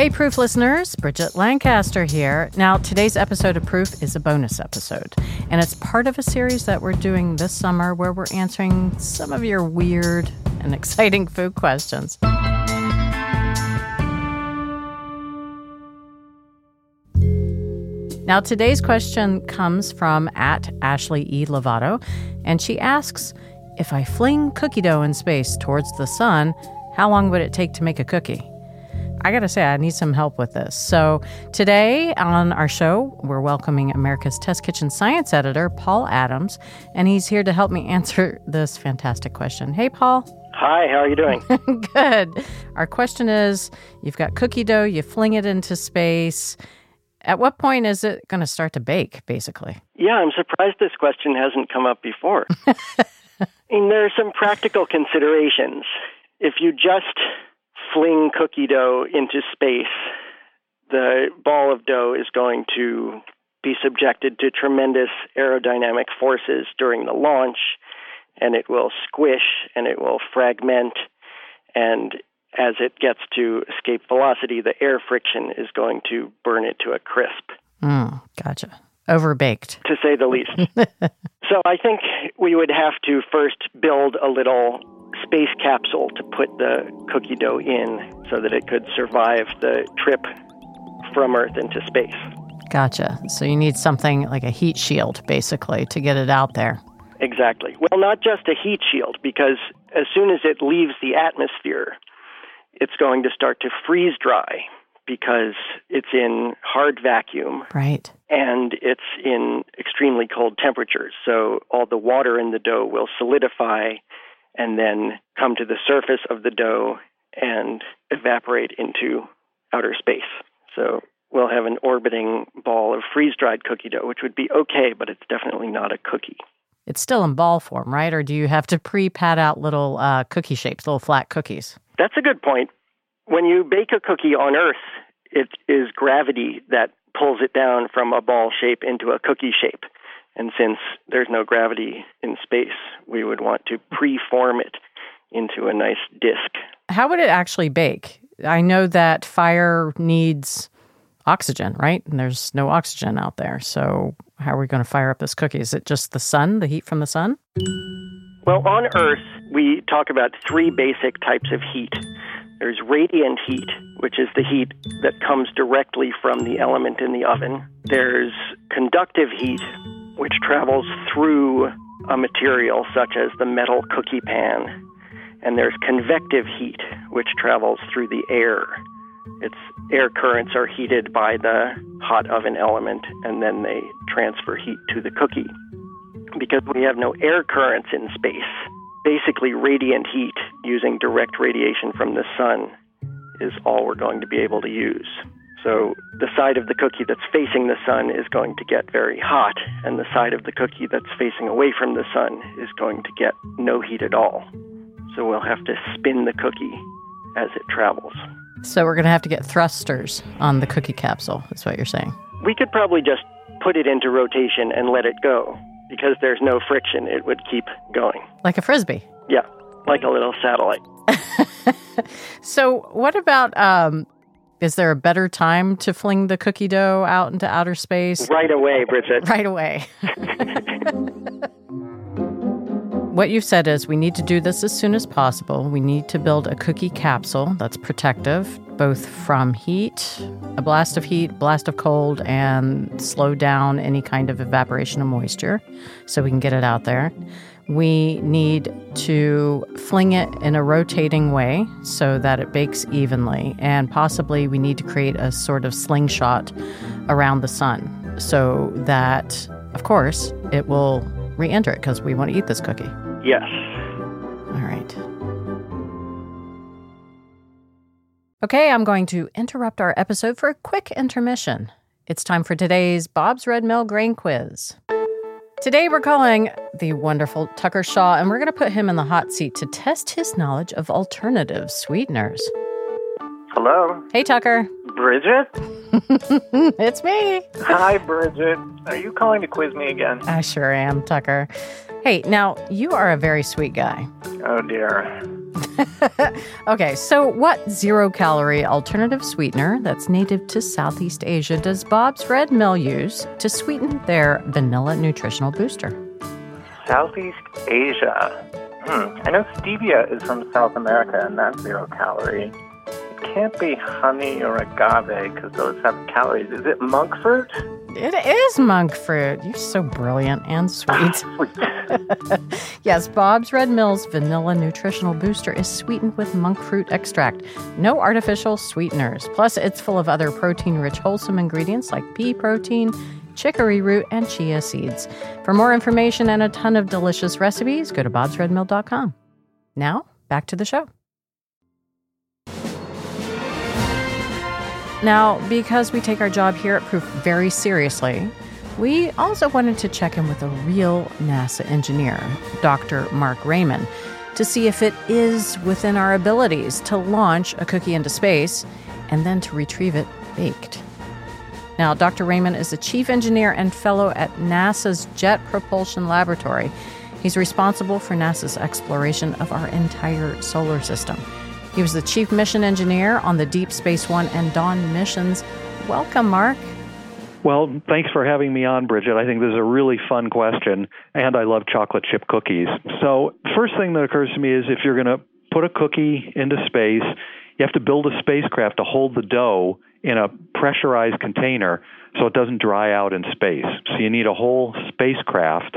Hey, Proof listeners, Bridget Lancaster here. Now, today's episode of Proof is a bonus episode, and it's part of a series that we're doing this summer where we're answering some of your weird and exciting food questions. Now, today's question comes from at Ashley E. Lovato, and she asks If I fling cookie dough in space towards the sun, how long would it take to make a cookie? I got to say, I need some help with this. So, today on our show, we're welcoming America's Test Kitchen science editor, Paul Adams, and he's here to help me answer this fantastic question. Hey, Paul. Hi, how are you doing? Good. Our question is you've got cookie dough, you fling it into space. At what point is it going to start to bake, basically? Yeah, I'm surprised this question hasn't come up before. I mean, there are some practical considerations. If you just fling cookie dough into space, the ball of dough is going to be subjected to tremendous aerodynamic forces during the launch, and it will squish and it will fragment. And as it gets to escape velocity, the air friction is going to burn it to a crisp. Mm, gotcha. Overbaked. To say the least. so I think we would have to first build a little space capsule to put the cookie dough in so that it could survive the trip from Earth into space. Gotcha. So you need something like a heat shield, basically, to get it out there. Exactly. Well, not just a heat shield, because as soon as it leaves the atmosphere, it's going to start to freeze dry because it's in hard vacuum. Right. And it's in extremely cold temperatures. So all the water in the dough will solidify and then come to the surface of the dough and evaporate into outer space. So we'll have an orbiting ball of freeze dried cookie dough, which would be okay, but it's definitely not a cookie. It's still in ball form, right? Or do you have to pre pad out little uh, cookie shapes, little flat cookies? That's a good point. When you bake a cookie on Earth, it is gravity that pulls it down from a ball shape into a cookie shape. And since there's no gravity in space, we would want to preform it into a nice disk. How would it actually bake? I know that fire needs oxygen, right? And there's no oxygen out there. So, how are we going to fire up this cookie? Is it just the sun, the heat from the sun? Well, on Earth, we talk about three basic types of heat. There's radiant heat, which is the heat that comes directly from the element in the oven. There's conductive heat, which travels through a material such as the metal cookie pan. And there's convective heat, which travels through the air. Its air currents are heated by the hot oven element, and then they transfer heat to the cookie. Because we have no air currents in space, basically radiant heat using direct radiation from the sun is all we're going to be able to use. So the side of the cookie that's facing the sun is going to get very hot, and the side of the cookie that's facing away from the sun is going to get no heat at all. So we'll have to spin the cookie as it travels. So we're going to have to get thrusters on the cookie capsule, is what you're saying. We could probably just put it into rotation and let it go. Because there's no friction, it would keep going. Like a frisbee? Yeah, like a little satellite. so, what about um, is there a better time to fling the cookie dough out into outer space? Right away, Bridget. Right away. what you've said is we need to do this as soon as possible. We need to build a cookie capsule that's protective, both from heat, a blast of heat, blast of cold, and slow down any kind of evaporation of moisture so we can get it out there. We need to fling it in a rotating way so that it bakes evenly. And possibly we need to create a sort of slingshot around the sun so that, of course, it will re enter it because we want to eat this cookie. Yes. All right. Okay, I'm going to interrupt our episode for a quick intermission. It's time for today's Bob's Red Mill Grain Quiz. Today we're calling the wonderful Tucker Shaw, and we're going to put him in the hot seat to test his knowledge of alternative sweeteners. Hello. Hey, Tucker. Bridget? it's me. Hi, Bridget. Are you calling to quiz me again? I sure am, Tucker. Hey, now, you are a very sweet guy. Oh, dear. okay, so what zero calorie alternative sweetener that's native to Southeast Asia does Bob's Red Mill use to sweeten their vanilla nutritional booster? Southeast Asia. Hmm. I know stevia is from South America and that's zero calorie. It can't be honey or agave because those have calories. Is it monk fruit? It is monk fruit. You're so brilliant and sweet. yes, Bob's Red Mill's vanilla nutritional booster is sweetened with monk fruit extract. No artificial sweeteners. Plus, it's full of other protein rich, wholesome ingredients like pea protein, chicory root, and chia seeds. For more information and a ton of delicious recipes, go to bobsredmill.com. Now, back to the show. Now, because we take our job here at Proof very seriously, we also wanted to check in with a real NASA engineer, Dr. Marc Rayman, to see if it is within our abilities to launch a cookie into space and then to retrieve it baked. Now, Dr. Rayman is a chief engineer and fellow at NASA's Jet Propulsion Laboratory. He's responsible for NASA's exploration of our entire solar system. He was the chief mission engineer on the Deep Space One and Dawn missions. Welcome, Marc. Well, thanks for having me on, Bridget. I think this is a really fun question, and I love chocolate chip cookies. So, first thing that occurs to me is if you're going to put a cookie into space, you have to build a spacecraft to hold the dough in a pressurized container so it doesn't dry out in space. So, you need a whole spacecraft.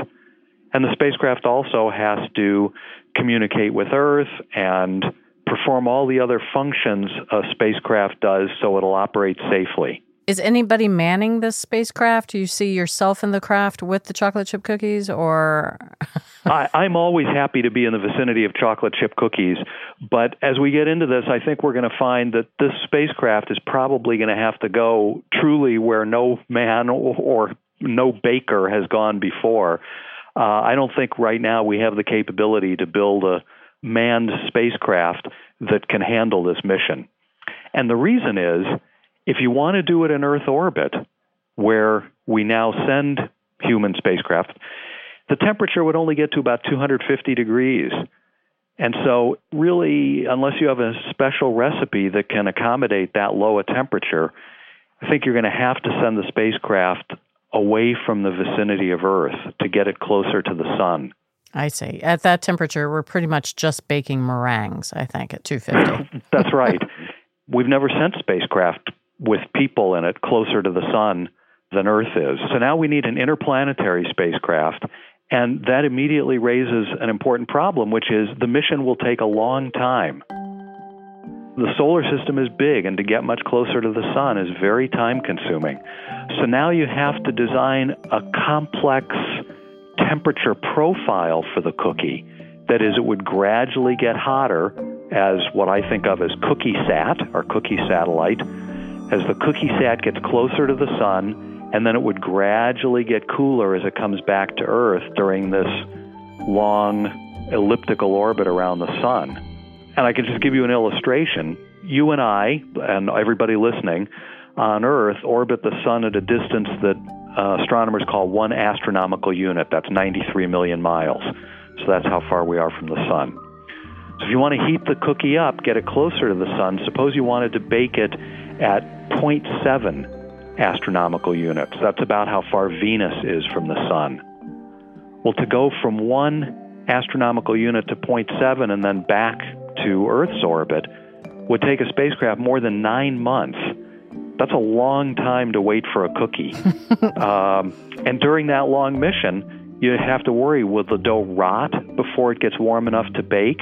And the spacecraft also has to communicate with Earth and perform all the other functions a spacecraft does so it'll operate safely. Is anybody manning this spacecraft? Do you see yourself in the craft with the chocolate chip cookies, or? I, I'm always happy to be in the vicinity of chocolate chip cookies, but as we get into this, I think we're going to find that this spacecraft is probably going to have to go truly where no man or, or no baker has gone before. Uh, I don't think right now we have the capability to build a manned spacecraft that can handle this mission. And the reason is if you want to do it in Earth orbit, where we now send human spacecraft, the temperature would only get to about 250 degrees. And so, really, unless you have a special recipe that can accommodate that low a temperature, I think you're going to have to send the spacecraft away from the vicinity of Earth to get it closer to the sun. I see. At that temperature, we're pretty much just baking meringues, I think, at 250. That's right. We've never sent spacecraft with people in it closer to the sun than Earth is. So now we need an interplanetary spacecraft. And that immediately raises an important problem, which is the mission will take a long time. The solar system is big, and to get much closer to the sun is very time consuming. So now you have to design a complex temperature profile for the cookie. That is, it would gradually get hotter as what I think of as cookie sat or cookie satellite. As the cookie sat gets closer to the sun, and then it would gradually get cooler as it comes back to Earth during this long elliptical orbit around the sun. And I can just give you an illustration. You and I, and everybody listening, on Earth orbit the sun at a distance that uh, astronomers call one astronomical unit. That's 93 million miles. So that's how far we are from the sun. So if you want to heat the cookie up, get it closer to the sun, suppose you wanted to bake it at 0.7 astronomical units. That's about how far Venus is from the sun. Well, to go from one astronomical unit to 0.7 and then back to Earth's orbit would take a spacecraft more than nine months that's a long time to wait for a cookie. um, and during that long mission, you have to worry will the dough rot before it gets warm enough to bake?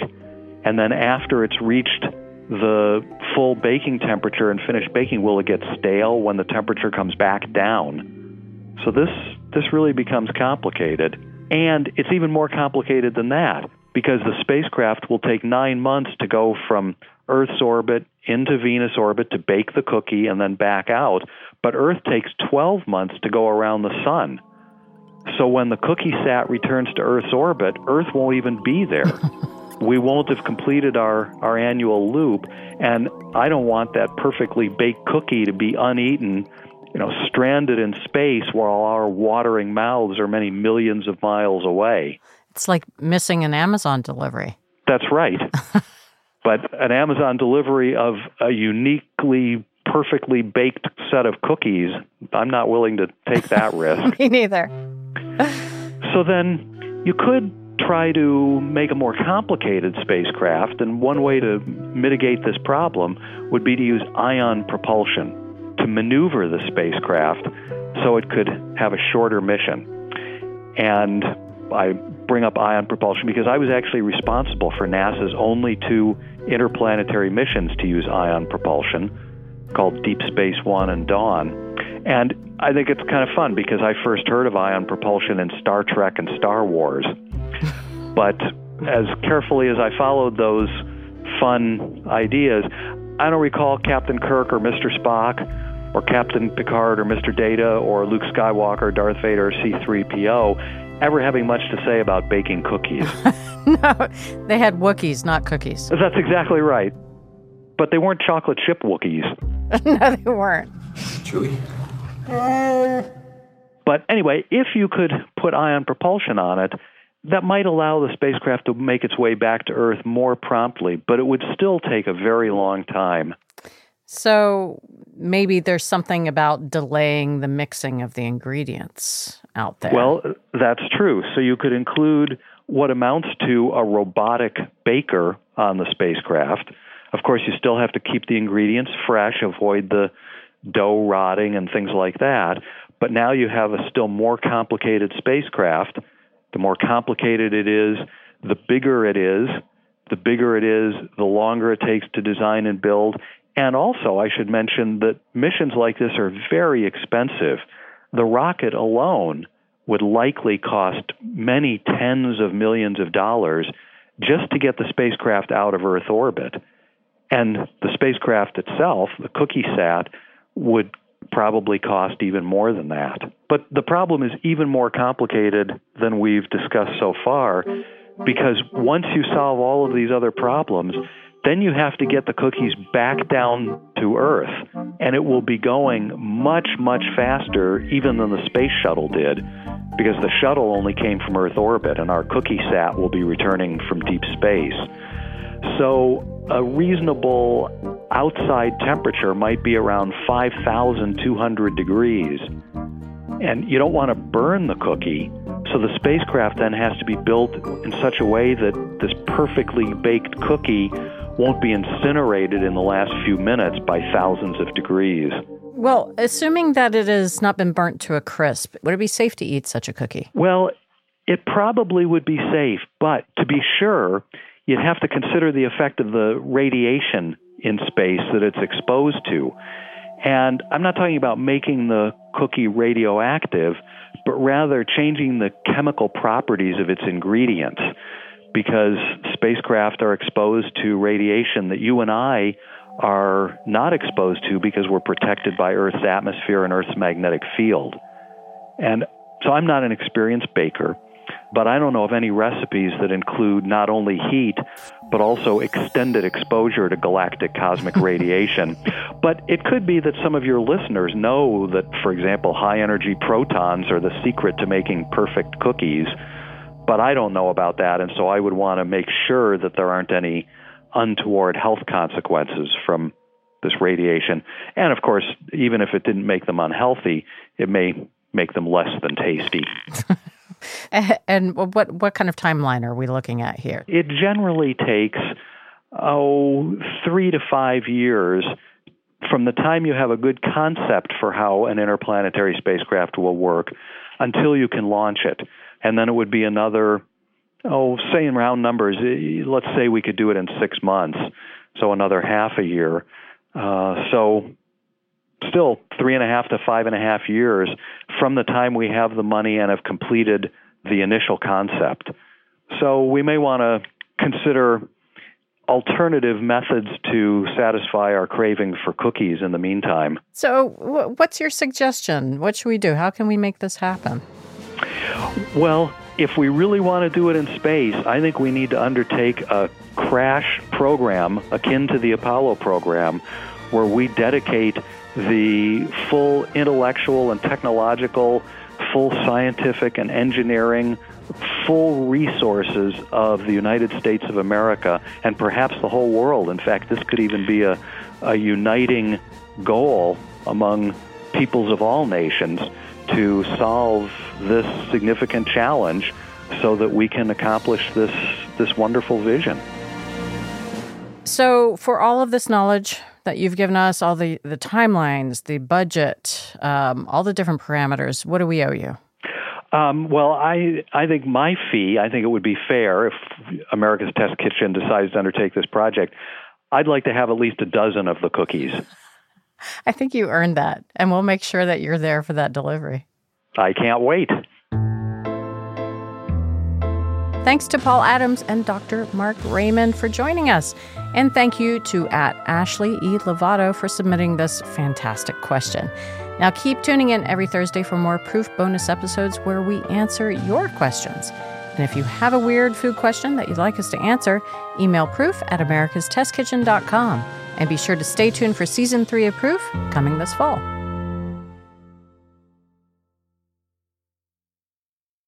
And then after it's reached the full baking temperature and finished baking, will it get stale when the temperature comes back down? So this this really becomes complicated. And it's even more complicated than that because the spacecraft will take nine months to go from Earth's orbit into Venus orbit to bake the cookie and then back out. But Earth takes 12 months to go around the sun. So when the cookie sat returns to Earth's orbit, Earth won't even be there. we won't have completed our, our annual loop. And I don't want that perfectly baked cookie to be uneaten, you know, stranded in space while our watering mouths are many millions of miles away. It's like missing an Amazon delivery. That's right. But an Amazon delivery of a uniquely perfectly baked set of cookies, I'm not willing to take that risk. Me neither. so then you could try to make a more complicated spacecraft, and one way to mitigate this problem would be to use ion propulsion to maneuver the spacecraft so it could have a shorter mission. And I bring up ion propulsion because I was actually responsible for NASA's only two interplanetary missions to use ion propulsion called Deep Space One and Dawn. And I think it's kind of fun because I first heard of ion propulsion in Star Trek and Star Wars. but as carefully as I followed those fun ideas, I don't recall Captain Kirk or Mr. Spock or Captain Picard or Mr. Data or Luke Skywalker, Darth Vader, or C3PO ever having much to say about baking cookies. no, they had Wookiees, not cookies. That's exactly right. But they weren't chocolate chip Wookiees. no, they weren't. Chewie. But anyway, if you could put ion propulsion on it, that might allow the spacecraft to make its way back to Earth more promptly, but it would still take a very long time. So maybe there's something about delaying the mixing of the ingredients out there. Well, that's true. So you could include what amounts to a robotic baker on the spacecraft. Of course, you still have to keep the ingredients fresh, avoid the dough rotting and things like that. But now you have a still more complicated spacecraft. The more complicated it is, the bigger it is. The bigger it is, the longer it takes to design and build. And also, I should mention that missions like this are very expensive. The rocket alone would likely cost many tens of millions of dollars just to get the spacecraft out of Earth orbit. And the spacecraft itself, the cookie sat, would probably cost even more than that. But the problem is even more complicated than we've discussed so far because once you solve all of these other problems, then you have to get the cookies back down to Earth, and it will be going much, much faster even than the space shuttle did, because the shuttle only came from Earth orbit, and our cookie sat will be returning from deep space. So, a reasonable outside temperature might be around 5,200 degrees. And you don't want to burn the cookie, so the spacecraft then has to be built in such a way that this perfectly baked cookie won't be incinerated in the last few minutes by thousands of degrees. Well, assuming that it has not been burnt to a crisp, would it be safe to eat such a cookie? Well, it probably would be safe, but to be sure, you'd have to consider the effect of the radiation in space that it's exposed to. And I'm not talking about making the cookie radioactive, but rather changing the chemical properties of its ingredients because spacecraft are exposed to radiation that you and I are not exposed to because we're protected by Earth's atmosphere and Earth's magnetic field. And so I'm not an experienced baker, but I don't know of any recipes that include not only heat, but also extended exposure to galactic cosmic radiation. But it could be that some of your listeners know that, for example, high energy protons are the secret to making perfect cookies but I don't know about that, and so I would want to make sure that there aren't any untoward health consequences from this radiation. And of course, even if it didn't make them unhealthy, it may make them less than tasty. and what what kind of timeline are we looking at here? It generally takes oh three to five years from the time you have a good concept for how an interplanetary spacecraft will work until you can launch it and then it would be another, oh, say in round numbers, eh, let's say we could do it in six months, so another half a year. Uh, so still three and a half to five and a half years from the time we have the money and have completed the initial concept. So we may want to consider alternative methods to satisfy our craving for cookies in the meantime. So, what's your suggestion? What should we do? How can we make this happen? Well, if we really want to do it in space, I think we need to undertake a crash program akin to the Apollo program where we dedicate the full intellectual and technological, full scientific and engineering full resources of the United States of America and perhaps the whole world. In fact, this could even be a, a uniting goal among peoples of all nations to solve this significant challenge so that we can accomplish this, this wonderful vision. So, for all of this knowledge that you've given us, all the, the timelines, the budget, um, all the different parameters, what do we owe you? Um, well, I I think my fee. I think it would be fair if America's Test Kitchen decides to undertake this project. I'd like to have at least a dozen of the cookies. I think you earned that, and we'll make sure that you're there for that delivery. I can't wait. Thanks to Paul Adams and Dr. Marc Rayman for joining us. And thank you to at Ashley E. Lovato for submitting this fantastic question. Now keep tuning in every Thursday for more proof bonus episodes where we answer your questions. And if you have a weird food question that you'd like us to answer, email proof at americastestkitchen.com. And be sure to stay tuned for season three of Proof coming this fall.